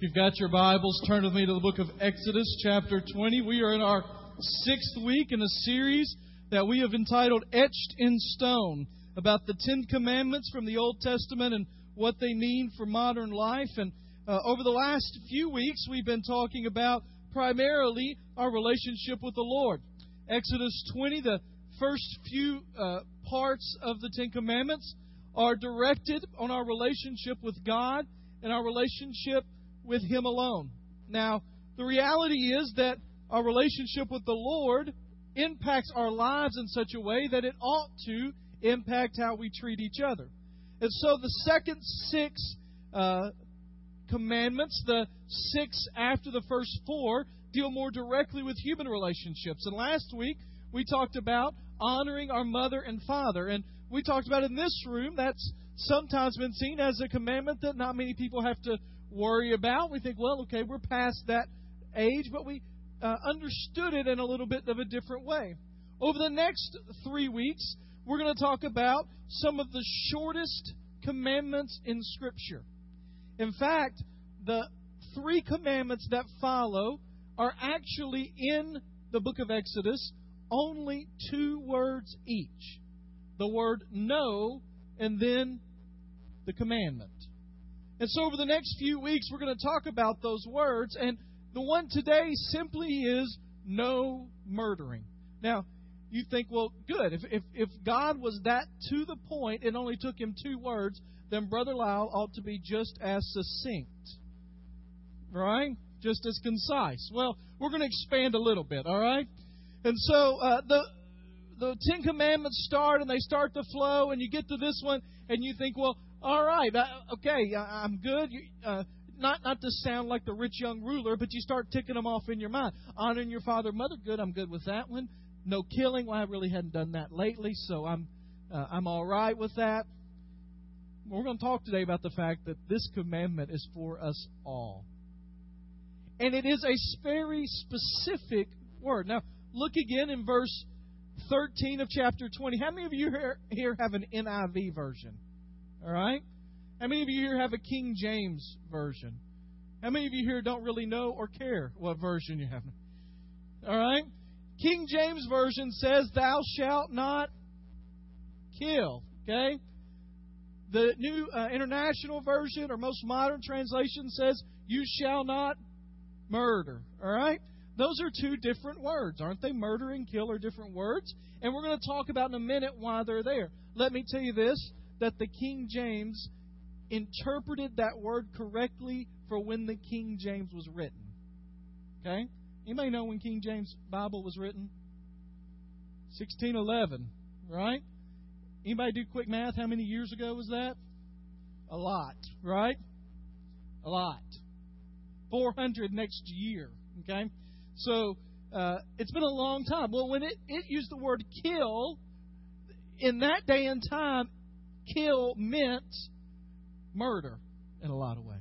If you've got your Bibles, turn with me to the book of Exodus, chapter 20. We are in our sixth week in a series that we have entitled Etched in Stone about the Ten Commandments from the Old Testament and what they mean for modern life. And uh, over the last few weeks, we've been talking about primarily our relationship with the Lord. Exodus 20, the first few uh, parts of the Ten Commandments, are directed on our relationship with God and our relationship with Him alone. Now, the reality is that our relationship with the Lord impacts our lives in such a way that it ought to impact how we treat each other. And so the second six uh, commandments, the six after the first four, deal more directly with human relationships. And last week, we talked about honoring our mother and father. And we talked about in this room, that's sometimes been seen as a commandment that not many people have to worry about. We think, well, okay, we're past that age, but we uh, understood it in a little bit of a different way. Over the next three weeks, we're going to talk about some of the shortest commandments in Scripture. In fact, the three commandments that follow are actually in the book of Exodus only two words each the word no and then the commandment. And so, over the next few weeks, we're going to talk about those words. And the one today simply is no murdering. Now, you think, well, good. If, if, if God was that to the point, it only took him two words, then Brother Lyle ought to be just as succinct. Right? Just as concise. Well, we're going to expand a little bit, all right? And so uh, the the Ten Commandments start and they start to flow, and you get to this one, and you think, well, all right, uh, okay, I, I'm good. You, uh, not not to sound like the rich young ruler, but you start ticking them off in your mind. Honoring your father, mother, good. I'm good with that one. No killing. Well, I really hadn't done that lately, so I'm uh, I'm all right with that. We're going to talk today about the fact that this commandment is for us all, and it is a very specific word. Now, look again in verse 13 of chapter 20. How many of you here have an NIV version? All right? How many of you here have a King James version? How many of you here don't really know or care what version you have? All right? King James version says, Thou shalt not kill. Okay? The New uh, International Version or most modern translation says, You shall not murder. All right? Those are two different words, aren't they? Murder and kill are different words. And we're going to talk about in a minute why they're there. Let me tell you this that the King James interpreted that word correctly for when the King James was written. Okay? Anybody know when King James Bible was written? 1611, right? Anybody do quick math? How many years ago was that? A lot, right? A lot. 400 next year, okay? So uh, it's been a long time. Well, when it, it used the word kill, in that day and time, kill meant murder in a lot of ways.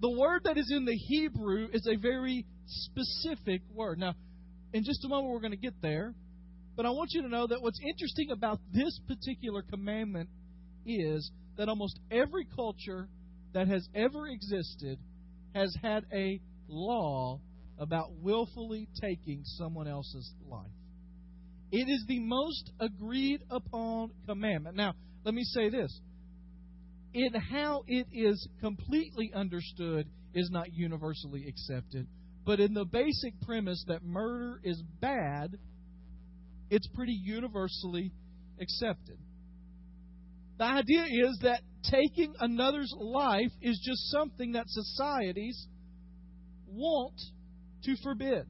The word that is in the Hebrew is a very specific word. Now, in just a moment, we're going to get there. But I want you to know that what's interesting about this particular commandment is that almost every culture that has ever existed has had a law about willfully taking someone else's life. It is the most agreed upon commandment. Now, let me say this. In how it is completely understood is not universally accepted, but in the basic premise that murder is bad, it's pretty universally accepted. The idea is that taking another's life is just something that societies want to forbid.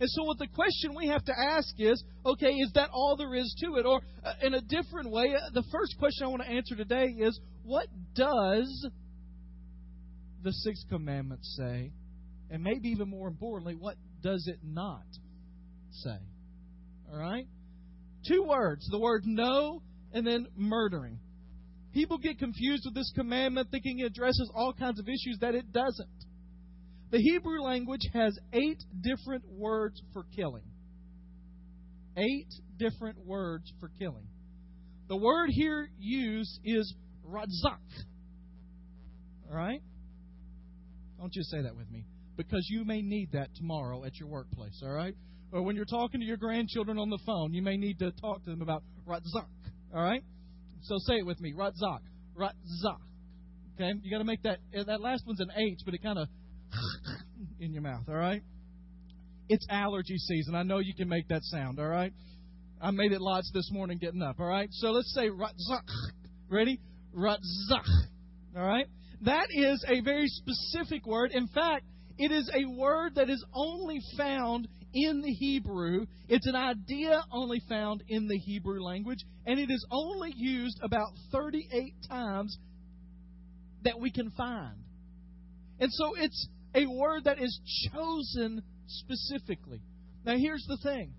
And so, what the question we have to ask is okay, is that all there is to it? Or, uh, in a different way, uh, the first question I want to answer today is what does the sixth commandment say? And maybe even more importantly, what does it not say? All right? Two words the word no and then murdering. People get confused with this commandment, thinking it addresses all kinds of issues that it doesn't. The Hebrew language has eight different words for killing. Eight different words for killing. The word here used is razak. All right? Don't you say that with me. Because you may need that tomorrow at your workplace, all right? Or when you're talking to your grandchildren on the phone, you may need to talk to them about razak, all right? So say it with me, razak, razak. Okay? You got to make that, eh, that last one's an H, but it kind of in your mouth, all right? It's allergy season. I know you can make that sound, all right? I made it lots this morning getting up, all right? So let's say Ratzak. Ready? Ratzak. All right? That is a very specific word. In fact, it is a word that is only found in the Hebrew. It's an idea only found in the Hebrew language, and it is only used about 38 times that we can find. And so it's a word that is chosen specifically. Now, here's the thing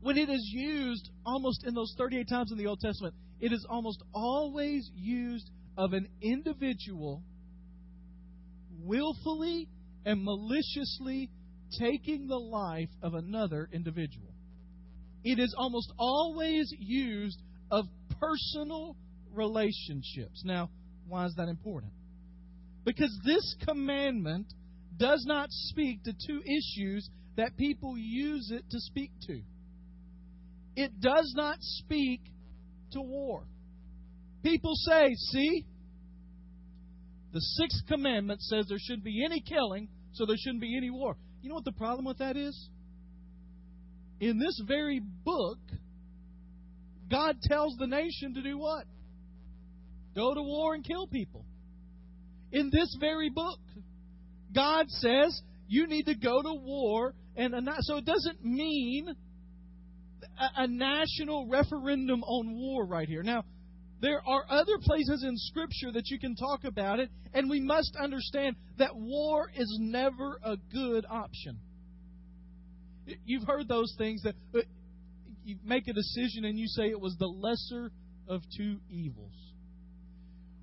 when it is used almost in those 38 times in the Old Testament, it is almost always used of an individual willfully and maliciously taking the life of another individual. It is almost always used of personal relationships. Now, why is that important? Because this commandment does not speak to two issues that people use it to speak to. It does not speak to war. People say, see, the sixth commandment says there shouldn't be any killing, so there shouldn't be any war. You know what the problem with that is? In this very book, God tells the nation to do what? Go to war and kill people. In this very book, God says you need to go to war and so it doesn't mean a, a national referendum on war right here. Now, there are other places in Scripture that you can talk about it, and we must understand that war is never a good option. You've heard those things that uh, you make a decision and you say it was the lesser of two evils.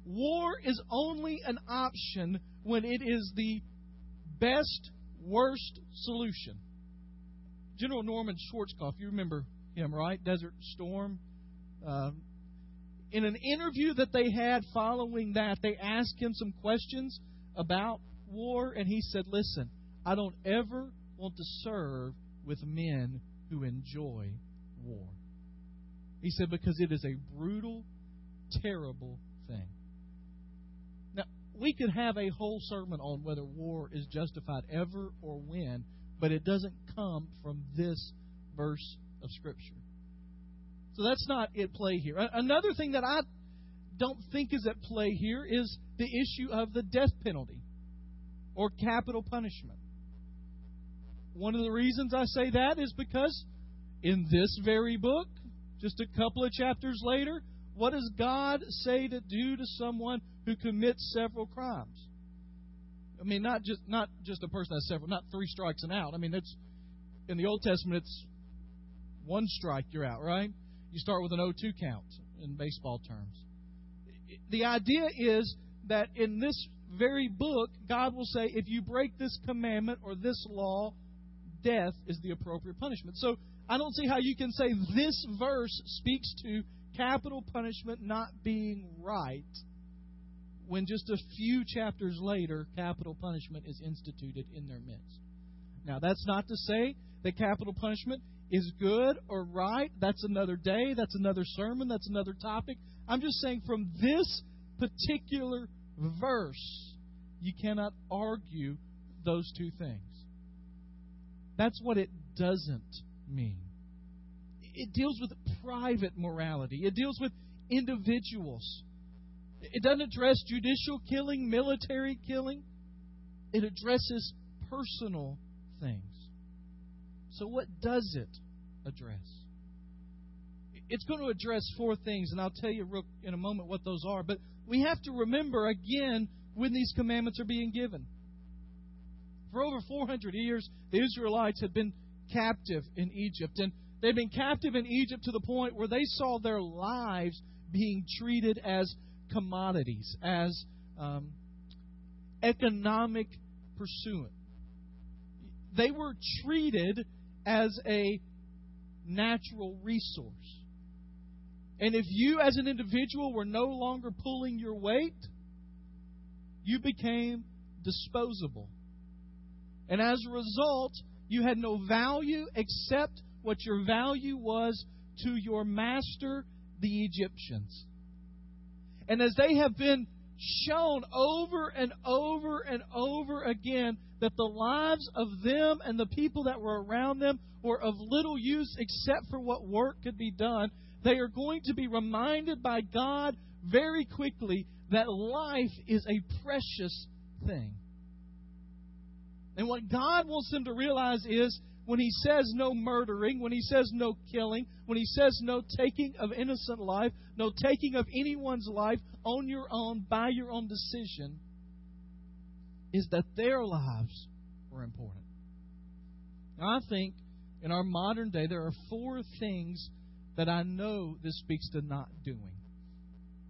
War is only an option when it is the best, worst solution. General Norman Schwarzkopf, you remember him, right? Desert Storm. Uh, in an interview that they had following that, they asked him some questions about war, and he said, Listen, I don't ever want to serve with men who enjoy war. He said, Because it is a brutal, terrible thing. We could have a whole sermon on whether war is justified ever or when, but it doesn't come from this verse of Scripture. So that's not at play here. Another thing that I don't think is at play here is the issue of the death penalty or capital punishment. One of the reasons I say that is because in this very book, just a couple of chapters later, what does God say to do to someone who commits several crimes? I mean, not just not just a person has several, not three strikes and out. I mean, it's in the Old Testament, it's one strike, you're out, right? You start with an 0 2 count in baseball terms. The idea is that in this very book, God will say, if you break this commandment or this law, death is the appropriate punishment. So I don't see how you can say this verse speaks to capital punishment not being right when just a few chapters later, capital punishment is instituted in their midst. Now, that's not to say that capital punishment is good or right. That's another day. That's another sermon. That's another topic. I'm just saying from this particular verse, you cannot argue those two things. That's what it doesn't mean. It deals with private morality, it deals with individuals. It doesn't address judicial killing, military killing. It addresses personal things. So, what does it address? It's going to address four things, and I'll tell you in a moment what those are. But we have to remember again when these commandments are being given. For over 400 years, the Israelites had been captive in Egypt, and they'd been captive in Egypt to the point where they saw their lives being treated as commodities, as um, economic pursuant. They were treated as a natural resource. And if you, as an individual, were no longer pulling your weight, you became disposable. And as a result, you had no value except what your value was to your master, the Egyptians. And as they have been shown over and over and over again that the lives of them and the people that were around them were of little use except for what work could be done, they are going to be reminded by God very quickly that life is a precious thing. And what God wants them to realize is when He says no murdering, when He says no killing, when He says no taking of innocent life, no taking of anyone's life on your own, by your own decision, is that their lives were important. Now, I think in our modern day, there are four things that I know this speaks to not doing.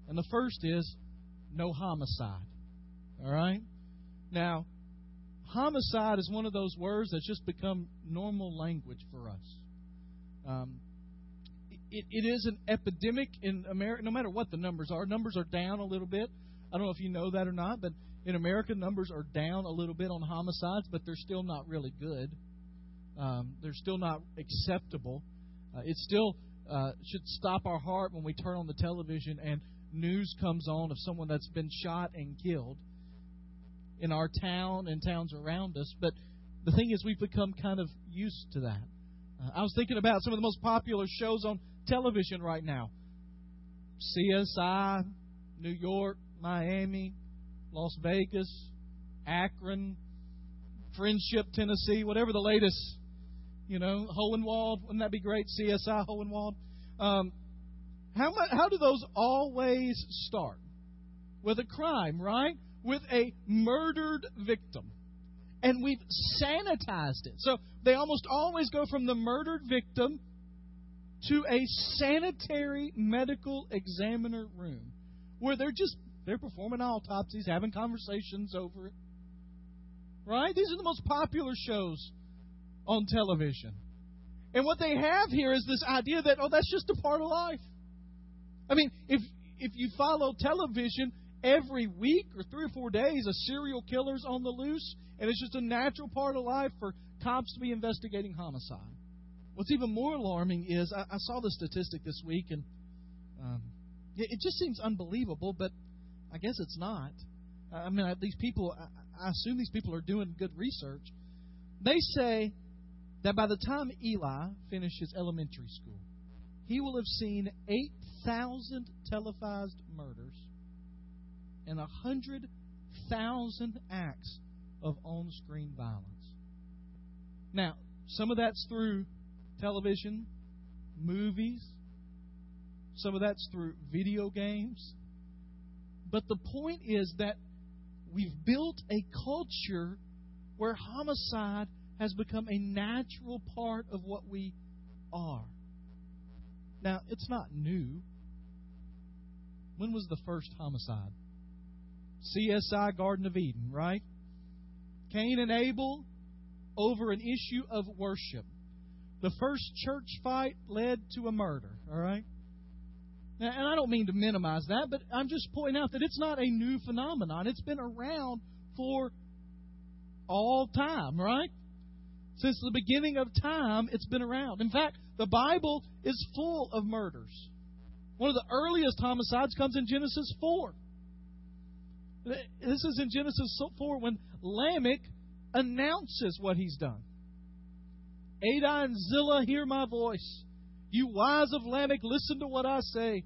And the first is no homicide. All right? Now, homicide is one of those words that's just become normal language for us. Um, it, it is an epidemic in America, no matter what the numbers are. Numbers are down a little bit. I don't know if you know that or not, but in America, numbers are down a little bit on homicides, but they're still not really good. Um, they're still not acceptable. Uh, it still uh, should stop our heart when we turn on the television and news comes on of someone that's been shot and killed in our town and towns around us. But the thing is, we've become kind of used to that. Uh, I was thinking about some of the most popular shows on television right now CSI, New York, Miami, Las Vegas, Akron, Friendship, Tennessee, whatever the latest, you know, Hohenwald. Wouldn't that be great? CSI Hohenwald. Um, how, how do those always start? With a crime, right? With a murdered victim. And we've sanitized it. So they almost always go from the murdered victim to a sanitary medical examiner room where they're just they're performing autopsies, having conversations over it. Right? These are the most popular shows on television. And what they have here is this idea that, oh, that's just a part of life. I mean, if if you follow television every week or three or four days, a serial killer's on the loose, and it's just a natural part of life for cops to be investigating homicide. What's even more alarming is I, I saw the statistic this week, and um, it, it, just seems unbelievable, but I guess it's not. I mean, these people, I, I assume these people are doing good research. They say that by the time Eli finishes elementary school, he will have seen 8,000 televised murders and 100,000 acts of on screen violence. Now, some of that's through television, movies, some of that's through video games. But the point is that we've built a culture where homicide has become a natural part of what we are. Now, it's not new. When was the first homicide? CSI Garden of Eden, right? Cain and Abel over an issue of worship. The first church fight led to a murder, all right? Now, and I don't mean to minimize that, but I'm just pointing out that it's not a new phenomenon. It's been around for all time, right? Since the beginning of time, it's been around. In fact, the Bible is full of murders. One of the earliest homicides comes in Genesis 4. This is in Genesis 4 when Lamech announces what he's done. Adah and Zillah, hear my voice. You wise of Lamech, listen to what I say.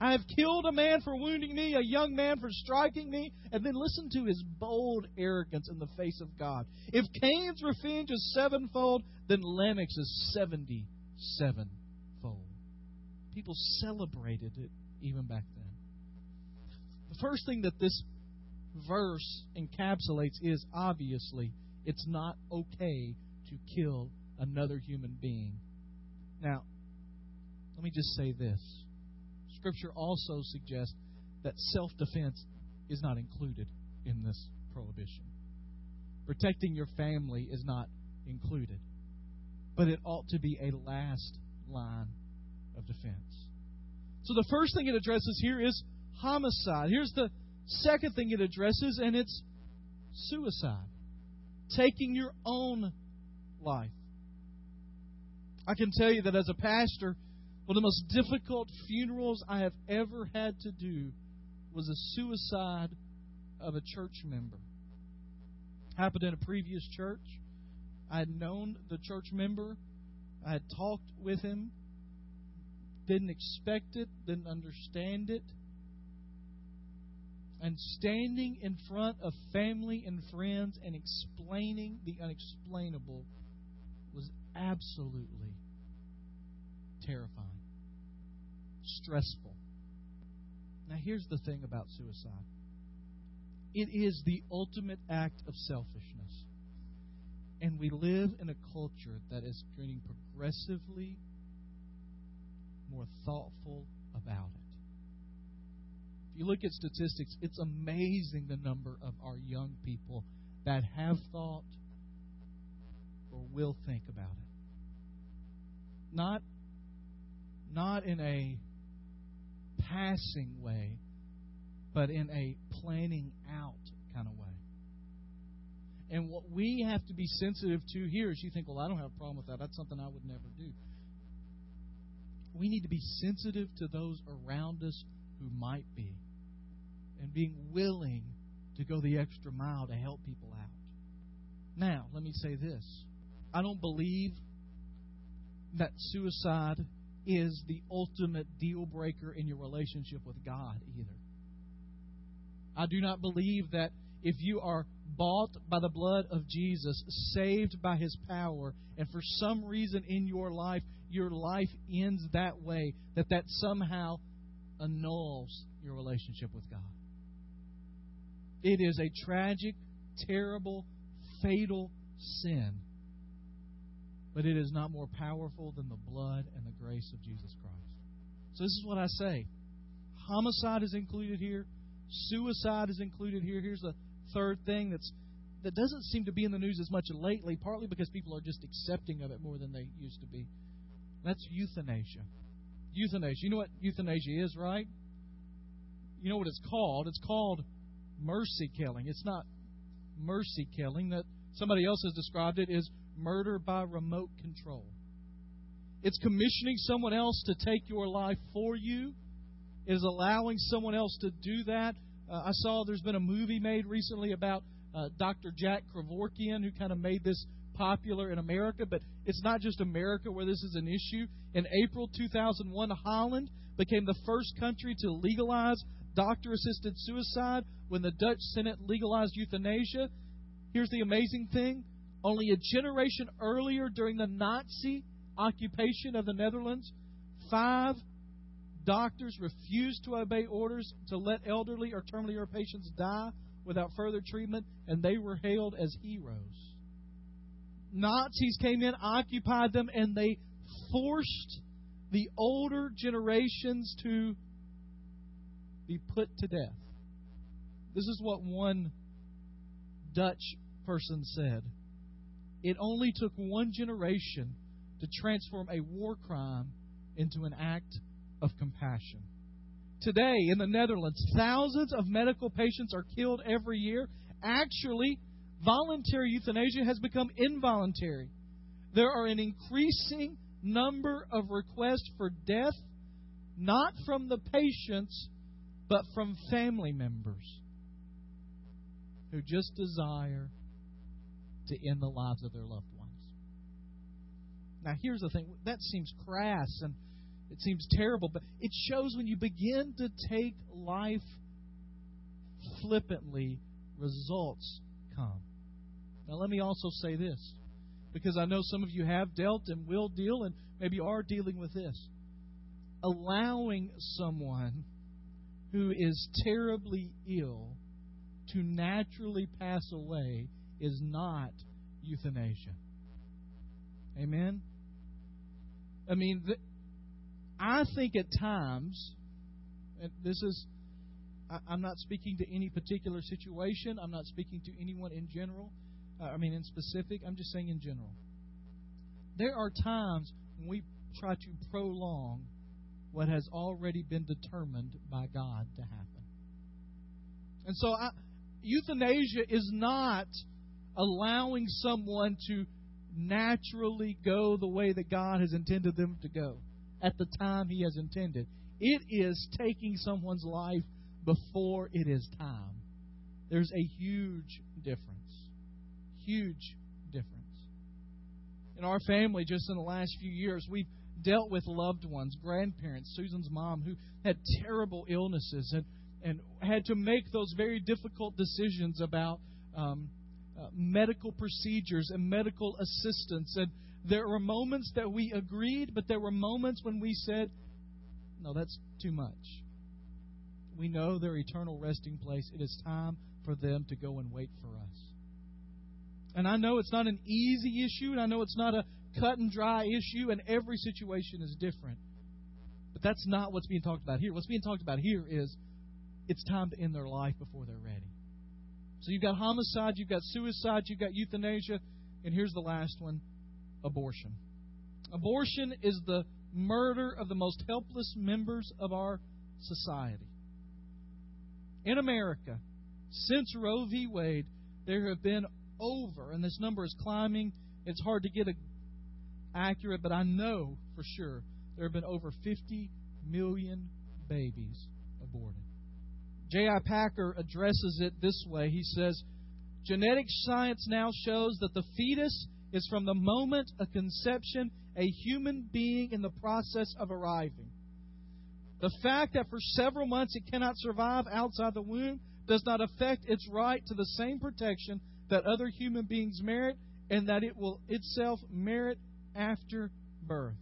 I have killed a man for wounding me, a young man for striking me, and then listen to his bold arrogance in the face of God. If Cain's revenge is sevenfold, then Lamech's is seventy sevenfold. People celebrated it even back then. The first thing that this verse encapsulates is obviously it's not okay to kill another human being. Now, let me just say this Scripture also suggests that self defense is not included in this prohibition. Protecting your family is not included, but it ought to be a last line of defense. So the first thing it addresses here is homicide. Here's the second thing it addresses, and it's suicide, taking your own life. I can tell you that as a pastor, one of the most difficult funerals I have ever had to do was a suicide of a church member. Happened in a previous church. I had known the church member. I had talked with him. Didn't expect it, didn't understand it. And standing in front of family and friends and explaining the unexplainable was absolutely terrifying, stressful. Now, here's the thing about suicide it is the ultimate act of selfishness. And we live in a culture that is getting progressively more thoughtful about it. You look at statistics, it's amazing the number of our young people that have thought or will think about it. Not, not in a passing way, but in a planning out kind of way. And what we have to be sensitive to here is you think, well, I don't have a problem with that. That's something I would never do. We need to be sensitive to those around us who might be and being willing to go the extra mile to help people out. Now, let me say this I don't believe that suicide is the ultimate deal breaker in your relationship with God either. I do not believe that if you are bought by the blood of Jesus, saved by his power, and for some reason in your life, your life ends that way, that that somehow annuls your relationship with God. It is a tragic, terrible, fatal sin. But it is not more powerful than the blood and the grace of Jesus Christ. So, this is what I say homicide is included here, suicide is included here. Here's the third thing that's that doesn't seem to be in the news as much lately, partly because people are just accepting of it more than they used to be. That's euthanasia. Euthanasia. You know what euthanasia is, right? You know what it's called? It's called mercy killing. It's not mercy killing. That somebody else has described it as murder by remote control. It's commissioning someone else to take your life for you. It is allowing someone else to do that. Uh, I saw there's been a movie made recently about uh, Dr. Jack Kevorkian, who kind of made this popular in America, but it's not just America where this is an issue. In April 2001, Holland became the first country to legalize doctor assisted suicide when the Dutch Senate legalized euthanasia. Here's the amazing thing only a generation earlier, during the Nazi occupation of the Netherlands, five doctors refused to obey orders to let elderly or terminally ill patients die without further treatment, and they were hailed as heroes. Nazis came in, occupied them, and they forced the older generations to be put to death. This is what one Dutch person said. It only took one generation to transform a war crime into an act of compassion. Today in the Netherlands, thousands of medical patients are killed every year. Actually, voluntary euthanasia has become involuntary. There are an increasing number of requests for death, not from the patients, but from family members who just desire to end the lives of their loved ones. Now, here's the thing that seems crass and it seems terrible, but it shows when you begin to take life flippantly, results come. Now, let me also say this, because I know some of you have dealt and will deal, and maybe are dealing with this. Allowing someone who is terribly ill to naturally pass away is not euthanasia. Amen? I mean, th- I think at times, and this is, I, I'm not speaking to any particular situation, I'm not speaking to anyone in general, uh, I mean in specific, I'm just saying in general. There are times when we try to prolong what has already been determined by God to happen. And so I euthanasia is not allowing someone to naturally go the way that God has intended them to go at the time He has intended. It is taking someone's life before it is time. There's a huge difference. Huge difference. In our family, just in the last few years, we've dealt with loved ones, grandparents, Susan's mom, who had terrible illnesses and, and had to make those very difficult decisions about um, uh, medical procedures and medical assistance. And there were moments that we agreed, but there were moments when we said, no, that's too much. We know their eternal resting place. It is time for them to go and wait for us. And I know it's not an easy issue, and I know it's not a cut and dry issue, and every situation is different. But that's not what's being talked about here. What's being talked about here is it's time to end their life before they're ready. So you've got homicide, you've got suicide, you've got euthanasia, and here's the last one abortion. Abortion is the murder of the most helpless members of our society. In America, since Roe v. Wade, there have been over, and this number is climbing. It's hard to get a accurate, but I know for sure there have been over 50 million babies aborted. J.I. Packer addresses it this way. He says, Genetic science now shows that the fetus is from the moment of conception a human being in the process of arriving. The fact that for several months it cannot survive outside the womb does not affect its right to the same protection that other human beings merit and that it will itself merit after birth.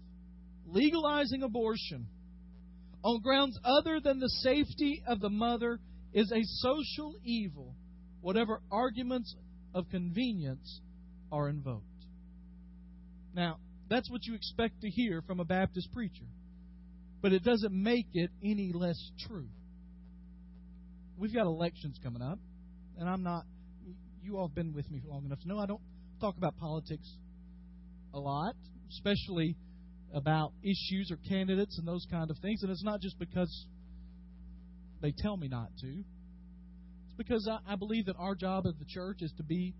Legalizing abortion on grounds other than the safety of the mother is a social evil, whatever arguments of convenience are invoked. Now, that's what you expect to hear from a Baptist preacher, but it doesn't make it any less true. We've got elections coming up, and I'm not, you all have been with me long enough to know I don't talk about politics a lot, especially about issues or candidates and those kind of things. And it's not just because they tell me not to. It's because I, I believe that our job as the church is to be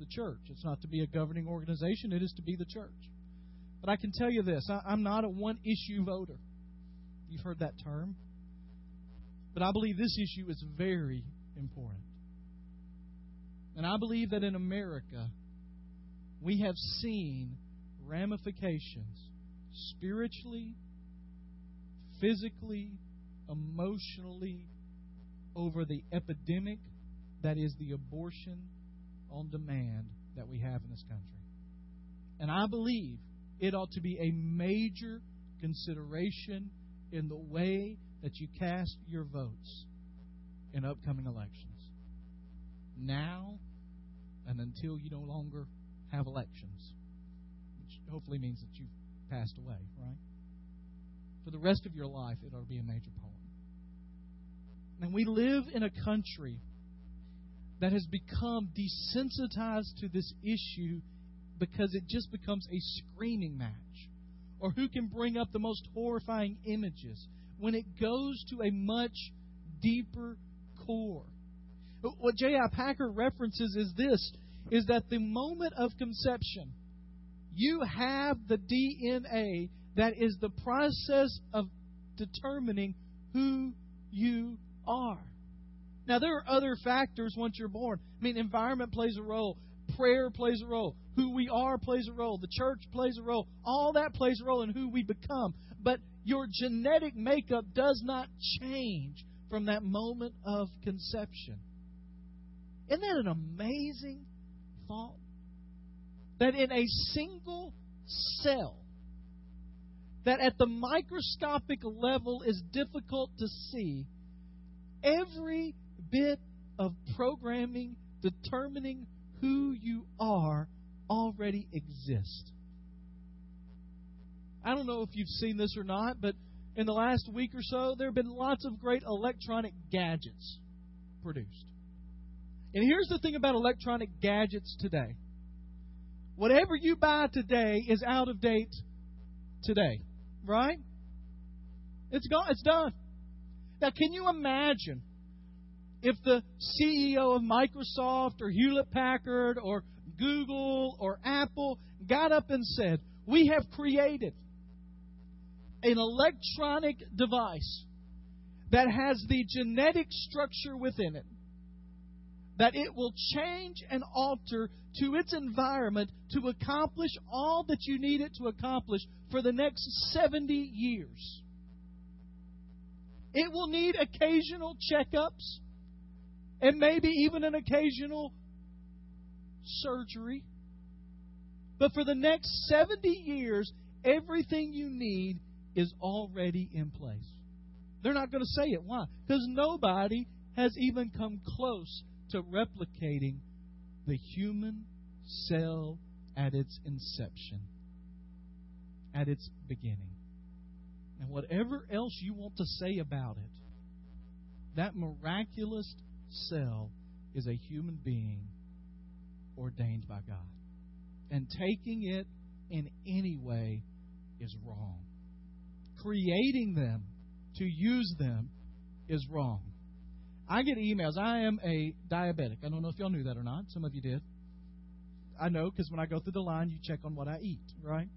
the church. It's not to be a governing organization, it is to be the church. But I can tell you this I, I'm not a one issue voter. You've heard that term. But I believe this issue is very important. And I believe that in America, we have seen ramifications spiritually, physically, emotionally over the epidemic that is the abortion on demand that we have in this country. And I believe it ought to be a major consideration in the way that you cast your votes in upcoming elections. Now and until you no longer have elections, hopefully means that you've passed away, right? For the rest of your life, it ought to be a major point. And we live in a country that has become desensitized to this issue because it just becomes a screaming match. Or who can bring up the most horrifying images when it goes to a much deeper core. What J.I. Packer references is this is that the moment of conception, you have the DNA that is the process of determining who you are. Now, there are other factors once you're born. I mean, environment plays a role, prayer plays a role, who we are plays a role, the church plays a role. All that plays a role in who we become. But your genetic makeup does not change from that moment of conception. Isn't that an amazing thought? That in a single cell, that at the microscopic level is difficult to see, every bit of programming determining who you are already exists. I don't know if you've seen this or not, but in the last week or so, there have been lots of great electronic gadgets produced. And here's the thing about electronic gadgets today whatever you buy today is out of date today, right? It's gone, it's done. Now, can you imagine if the CEO of Microsoft or Hewlett Packard or Google or Apple got up and said, We have created an electronic device that has the genetic structure within it that it will change and alter to its environment to accomplish all that you need it to accomplish for the next 70 years. It will need occasional checkups and maybe even an occasional surgery. But for the next 70 years, everything you need is already in place. They're not going to say it. Why? Because nobody has even come close to replicating the human cell at its inception, at its beginning. And whatever else you want to say about it, that miraculous cell is a human being ordained by God. And taking it in any way is wrong. Creating them to use them is wrong. I get emails. I am a diabetic. I don't know if y'all knew that or not. Some of you did. I know because when I go through the line, you check on what I eat, right?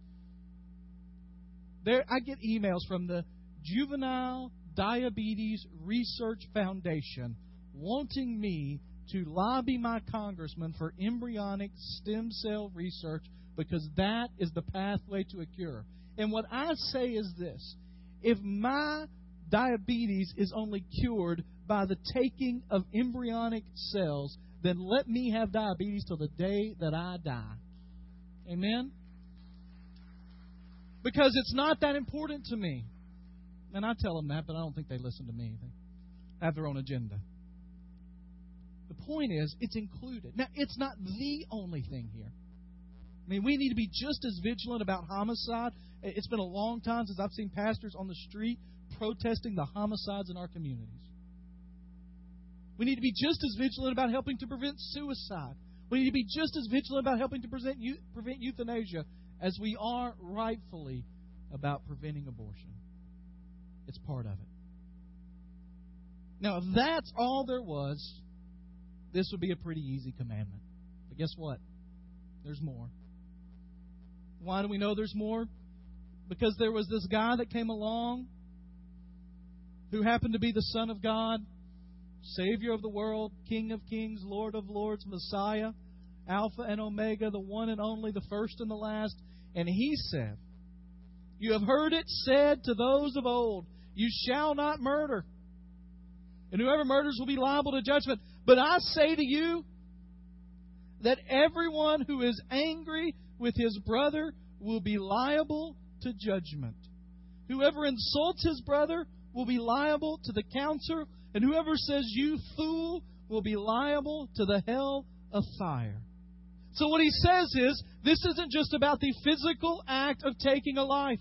There, I get emails from the Juvenile Diabetes Research Foundation wanting me to lobby my congressman for embryonic stem cell research because that is the pathway to a cure. And what I say is this if my diabetes is only cured by the taking of embryonic cells, then let me have diabetes till the day that I die. Amen? Because it's not that important to me. And I tell them that, but I don't think they listen to me. They have their own agenda. The point is, it's included. Now, it's not the only thing here. I mean, we need to be just as vigilant about homicide. It's been a long time since I've seen pastors on the street protesting the homicides in our communities. We need to be just as vigilant about helping to prevent suicide. We need to be just as vigilant about helping to prevent, prevent euthanasia as we are rightfully about preventing abortion. It's part of it. Now, if that's all there was, this would be a pretty easy commandment. But guess what? There's more. Why do we know there's more? Because there was this guy that came along who happened to be the Son of God, Savior of the world, King of kings, Lord of lords, Messiah, Alpha and Omega, the one and only, the first and the last. And he said, You have heard it said to those of old, You shall not murder. And whoever murders will be liable to judgment. But I say to you that everyone who is angry with his brother will be liable to judgment. Whoever insults his brother will be liable to the council, and whoever says, You fool, will be liable to the hell of fire. So, what he says is, this isn't just about the physical act of taking a life.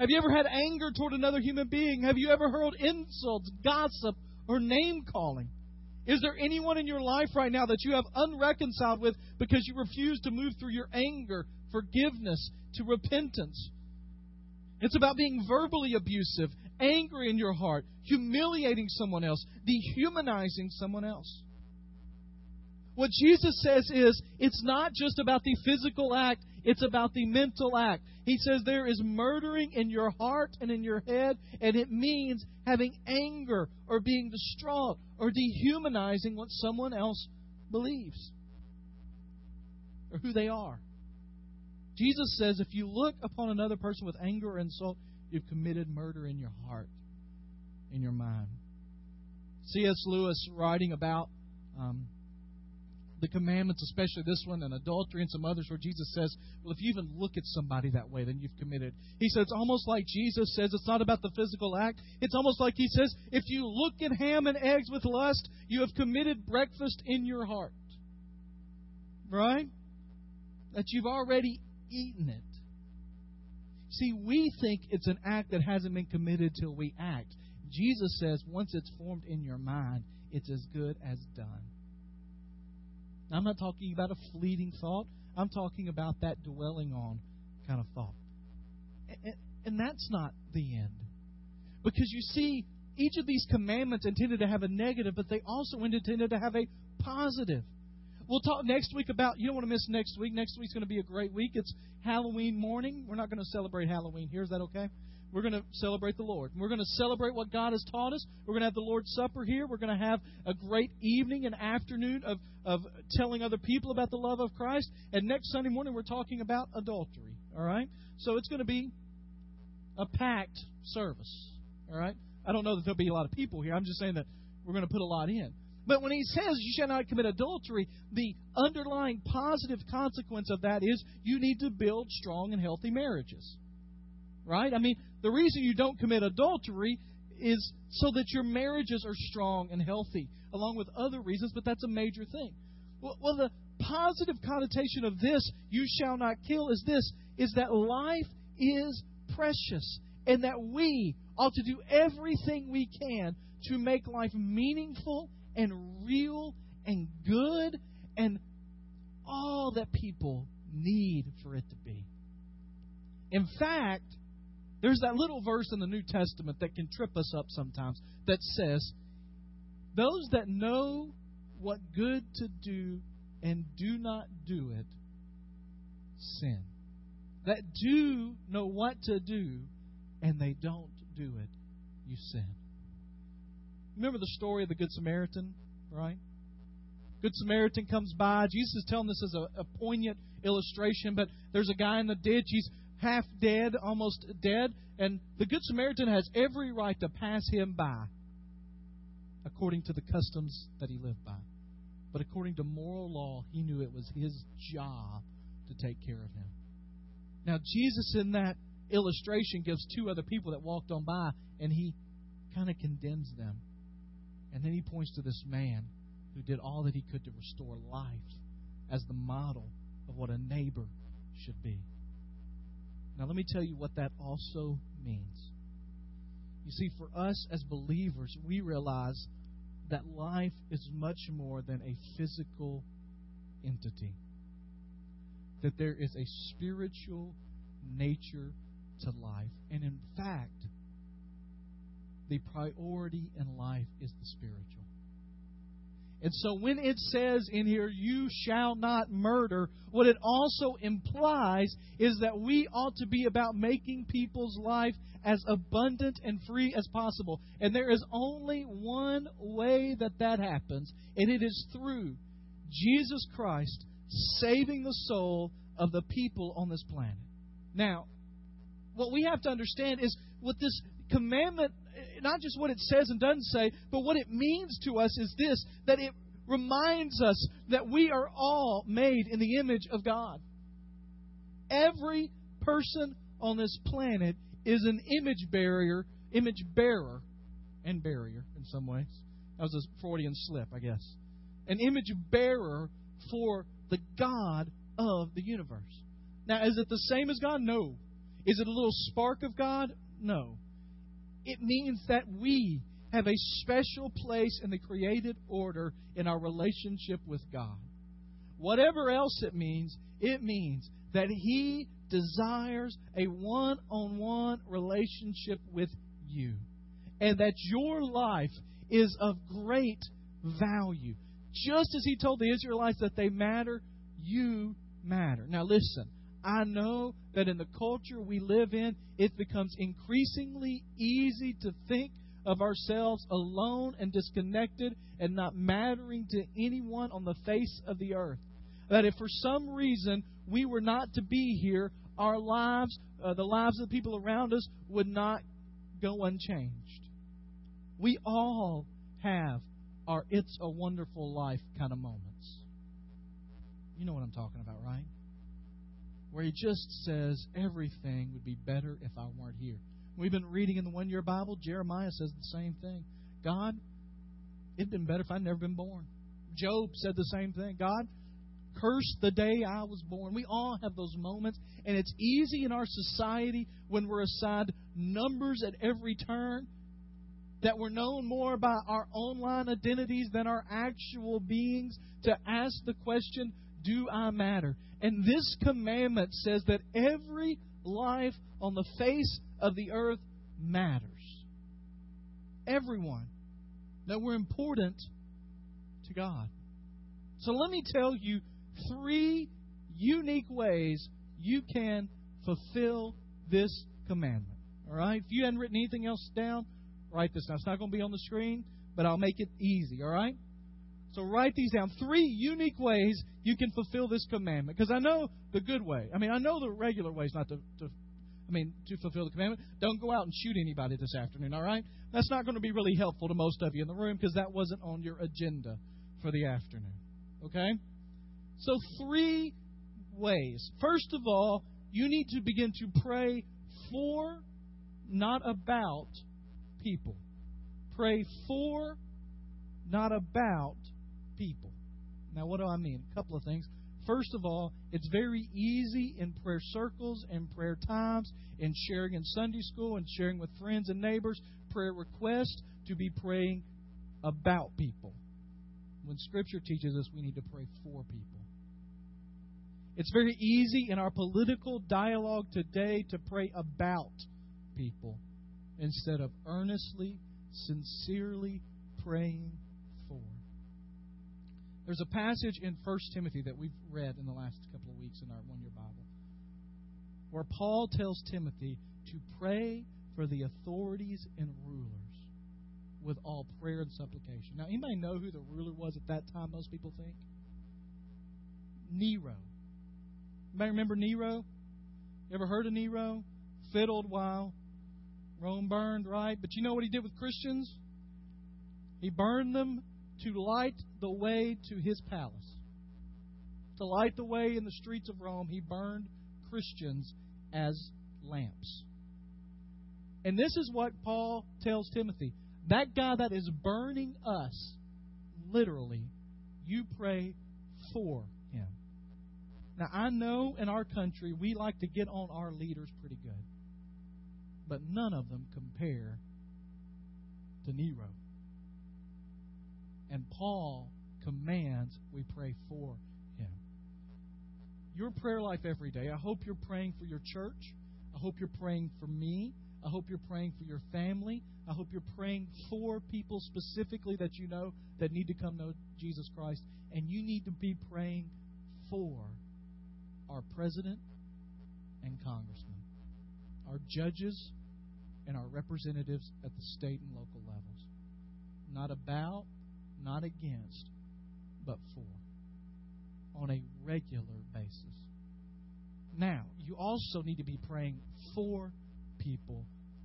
Have you ever had anger toward another human being? Have you ever heard insults, gossip, or name calling? Is there anyone in your life right now that you have unreconciled with because you refuse to move through your anger, forgiveness, to repentance? It's about being verbally abusive, angry in your heart, humiliating someone else, dehumanizing someone else. What Jesus says is, it's not just about the physical act, it's about the mental act. He says there is murdering in your heart and in your head, and it means having anger or being distraught or dehumanizing what someone else believes or who they are. Jesus says if you look upon another person with anger or insult, you've committed murder in your heart, in your mind. C.S. Lewis, writing about um, the commandments, especially this one, and adultery and some others, where Jesus says, Well, if you even look at somebody that way, then you've committed. He says, It's almost like Jesus says it's not about the physical act. It's almost like he says, If you look at ham and eggs with lust, you have committed breakfast in your heart. Right? That you've already eaten it. See, we think it's an act that hasn't been committed till we act. Jesus says once it's formed in your mind, it's as good as done. Now, I'm not talking about a fleeting thought. I'm talking about that dwelling on kind of thought. And, and that's not the end. Because you see, each of these commandments intended to have a negative, but they also intended to have a positive. We'll talk next week about, you don't want to miss next week. Next week's going to be a great week. It's Halloween morning. We're not going to celebrate Halloween here. Is that okay? We're going to celebrate the Lord. We're going to celebrate what God has taught us. We're going to have the Lord's Supper here. We're going to have a great evening and afternoon of, of telling other people about the love of Christ. And next Sunday morning, we're talking about adultery. All right? So it's going to be a packed service. All right? I don't know that there'll be a lot of people here. I'm just saying that we're going to put a lot in. But when he says you shall not commit adultery, the underlying positive consequence of that is you need to build strong and healthy marriages. Right? I mean, the reason you don't commit adultery is so that your marriages are strong and healthy, along with other reasons, but that's a major thing. Well, well the positive connotation of this, you shall not kill, is this, is that life is precious and that we ought to do everything we can to make life meaningful and real and good and all that people need for it to be. In fact, there's that little verse in the New Testament that can trip us up sometimes that says, Those that know what good to do and do not do it sin. That do know what to do and they don't do it, you sin. Remember the story of the Good Samaritan, right? Good Samaritan comes by. Jesus is telling this as a, a poignant illustration, but there's a guy in the ditch. He's half dead, almost dead, and the Good Samaritan has every right to pass him by according to the customs that he lived by. But according to moral law, he knew it was his job to take care of him. Now, Jesus, in that illustration, gives two other people that walked on by, and he kind of condemns them. And then he points to this man who did all that he could to restore life as the model of what a neighbor should be. Now, let me tell you what that also means. You see, for us as believers, we realize that life is much more than a physical entity, that there is a spiritual nature to life. And in fact, the priority in life is the spiritual. And so when it says in here, you shall not murder, what it also implies is that we ought to be about making people's life as abundant and free as possible. And there is only one way that that happens, and it is through Jesus Christ saving the soul of the people on this planet. Now, what we have to understand is what this commandment not just what it says and doesn't say, but what it means to us is this that it reminds us that we are all made in the image of God. Every person on this planet is an image bearer, image bearer, and barrier in some ways. That was a Freudian slip, I guess. An image bearer for the God of the universe. Now, is it the same as God? No. Is it a little spark of God? No. It means that we have a special place in the created order in our relationship with God. Whatever else it means, it means that He desires a one on one relationship with you. And that your life is of great value. Just as He told the Israelites that they matter, you matter. Now, listen, I know that in the culture we live in, it becomes increasingly easy to think of ourselves alone and disconnected and not mattering to anyone on the face of the earth. That if for some reason we were not to be here, our lives, uh, the lives of the people around us, would not go unchanged. We all have our It's a Wonderful Life kind of moments. You know what I'm talking about, right? Where he just says everything would be better if I weren't here. We've been reading in the one year Bible, Jeremiah says the same thing. God, it'd been better if I'd never been born. Job said the same thing. God, curse the day I was born. We all have those moments, and it's easy in our society when we're assigned numbers at every turn that we're known more by our online identities than our actual beings to ask the question, Do I matter? And this commandment says that every life on the face of the earth matters. everyone, that we're important to God. So let me tell you three unique ways you can fulfill this commandment. All right? If you hadn't written anything else down, write this down. It's not going to be on the screen, but I'll make it easy. All right? So write these down. Three unique ways you can fulfill this commandment. Because I know the good way. I mean, I know the regular ways not to, to, I mean, to fulfill the commandment. Don't go out and shoot anybody this afternoon. All right? That's not going to be really helpful to most of you in the room because that wasn't on your agenda for the afternoon. Okay? So three ways. First of all, you need to begin to pray for, not about, people. Pray for, not about people. Now, what do I mean? A couple of things. First of all, it's very easy in prayer circles and prayer times, in sharing in Sunday school and sharing with friends and neighbors, prayer requests to be praying about people. When Scripture teaches us we need to pray for people. It's very easy in our political dialogue today to pray about people instead of earnestly, sincerely praying for. There's a passage in 1 Timothy that we've read in the last couple of weeks in our one year Bible where Paul tells Timothy to pray for the authorities and rulers with all prayer and supplication. Now, anybody know who the ruler was at that time, most people think? Nero. Anybody remember Nero? Ever heard of Nero? Fiddled while Rome burned, right? But you know what he did with Christians? He burned them to light the way to his palace. To light the way in the streets of Rome, he burned Christians as lamps. And this is what Paul tells Timothy. That guy that is burning us, literally, you pray for him. Now, I know in our country we like to get on our leaders pretty good, but none of them compare to Nero. And Paul commands we pray for him. Your prayer life every day, I hope you're praying for your church. I hope you're praying for me. I hope you're praying for your family. I hope you're praying for people specifically that you know that need to come know Jesus Christ. And you need to be praying for our president and congressmen, our judges and our representatives at the state and local levels. Not about, not against, but for. On a regular basis. Now, you also need to be praying for people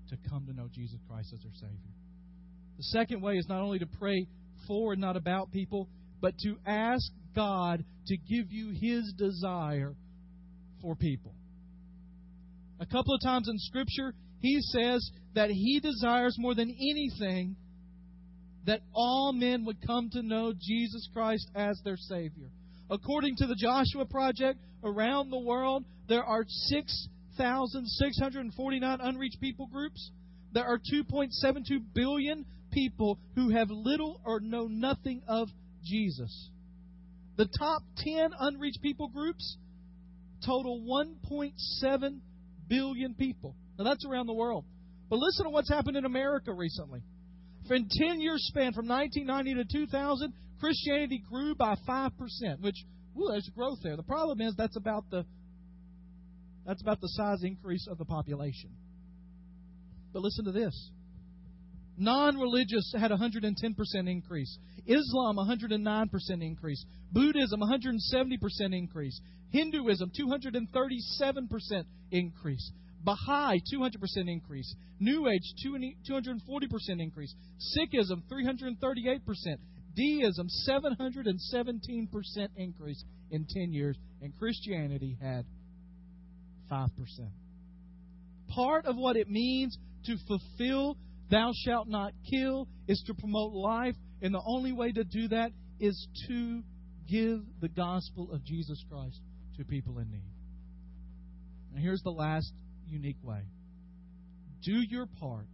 to come to know Jesus Christ as their Savior. The second way is not only to pray for and not about people, but to ask God to give you His desire for people. A couple of times in Scripture, He says that He desires more than anything that all men would come to know Jesus Christ as their Savior. According to the Joshua Project, around the world, there are 6,649 unreached people groups. There are 2.72 billion people who have little or know nothing of Jesus. The top 10 unreached people groups total 1.7 billion people. Now that's around the world. But listen to what's happened in America recently. For in 10 years span from 1990 to 2000, Christianity grew by 5%, which ooh, there's growth there. The problem is that's about the that's about the size increase of the population. But listen to this. Non-religious had 110% increase. Islam 109% increase. Buddhism 170% increase. Hinduism 237% increase. Baha'i 200% increase. New Age 240% increase. Sikhism 338%. Deism 717% increase in 10 years and Christianity had 5%. Part of what it means to fulfill thou shalt not kill is to promote life, and the only way to do that is to give the gospel of Jesus Christ to people in need. And here's the last unique way do your part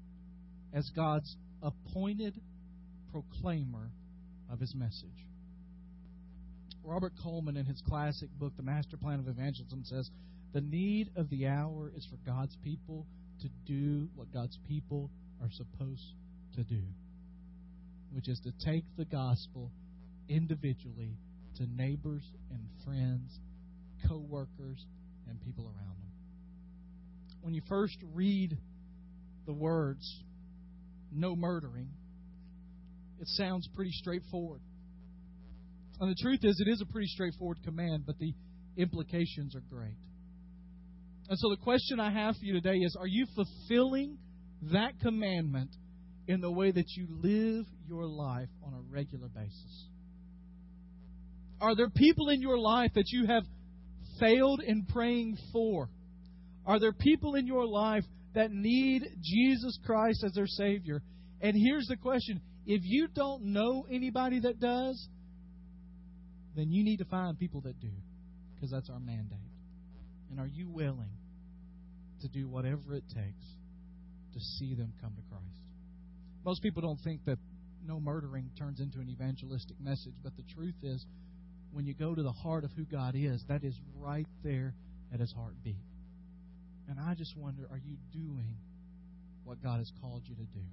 as God's appointed proclaimer of his message. Robert Coleman, in his classic book, The Master Plan of Evangelism, says the need of the hour is for God's people to do what God's people are supposed to do. which is to take the gospel individually to neighbors and friends, co workers, and people around them. When you first read the words, no murdering, it sounds pretty straightforward. And the truth is, it is a pretty straightforward command, but the implications are great. And so the question I have for you today is Are you fulfilling that commandment in the way that you live your life on a regular basis? Are there people in your life that you have failed in praying for? Are there people in your life that need Jesus Christ as their Savior? And here's the question if you don't know anybody that does, then you need to find people that do, because that's our mandate. And are you willing to do whatever it takes to see them come to Christ? Most people don't think that no murdering turns into an evangelistic message, but the truth is, when you go to the heart of who God is, that is right there at His heartbeat. And I just wonder are you doing what God has called you to do?